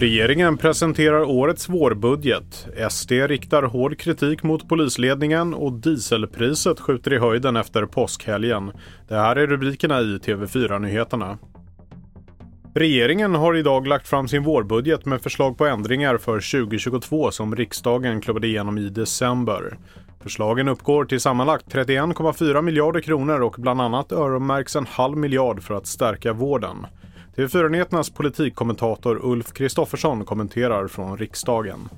Regeringen presenterar årets vårbudget. SD riktar hård kritik mot polisledningen och dieselpriset skjuter i höjden efter påskhelgen. Det här är rubrikerna i TV4-nyheterna. Regeringen har idag lagt fram sin vårbudget med förslag på ändringar för 2022 som riksdagen klubbade igenom i december. Förslagen uppgår till sammanlagt 31,4 miljarder kronor och bland annat öronmärks en halv miljard för att stärka vården. TV4-nyheternas politikkommentator Ulf Kristoffersson kommenterar från riksdagen.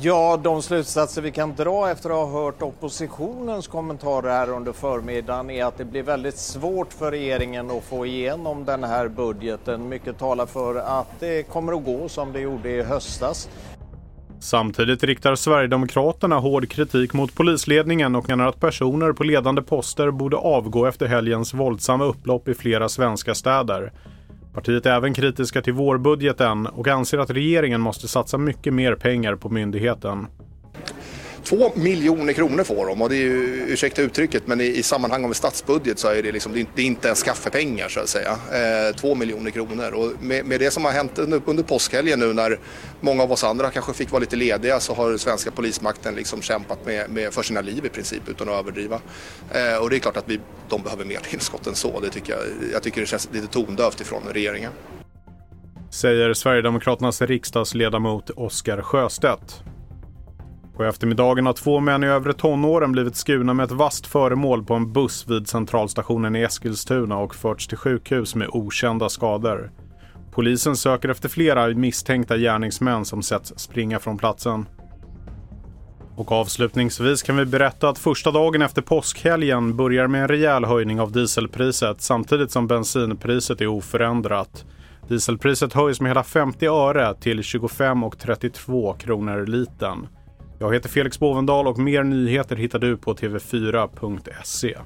Ja, de slutsatser vi kan dra efter att ha hört oppositionens kommentarer här under förmiddagen är att det blir väldigt svårt för regeringen att få igenom den här budgeten. Mycket talar för att det kommer att gå som det gjorde i höstas. Samtidigt riktar Sverigedemokraterna hård kritik mot polisledningen och menar att personer på ledande poster borde avgå efter helgens våldsamma upplopp i flera svenska städer. Partiet är även kritiska till vårbudgeten och anser att regeringen måste satsa mycket mer pengar på myndigheten. Två miljoner kronor får de och det är ju, ursäkta uttrycket, men i, i sammanhang av en statsbudget så är det, liksom, det, är, det är inte ens kaffepengar så att säga. Eh, två miljoner kronor och med, med, det som har hänt under, under påskhelgen nu när många av oss andra kanske fick vara lite lediga så har svenska polismakten liksom kämpat med, med, för sina liv i princip utan att överdriva. Eh, och det är klart att vi, de behöver mer tillskott än så. Det tycker jag, jag tycker det känns lite tondövt ifrån regeringen. Säger Sverigedemokraternas riksdagsledamot Oskar Sjöstedt. På eftermiddagen har två män i övre tonåren blivit skurna med ett vasst föremål på en buss vid centralstationen i Eskilstuna och förts till sjukhus med okända skador. Polisen söker efter flera misstänkta gärningsmän som setts springa från platsen. Och avslutningsvis kan vi berätta att första dagen efter påskhelgen börjar med en rejäl höjning av dieselpriset samtidigt som bensinpriset är oförändrat. Dieselpriset höjs med hela 50 öre till 25 och 32 kronor litern. Jag heter Felix Bovendal och mer nyheter hittar du på tv4.se.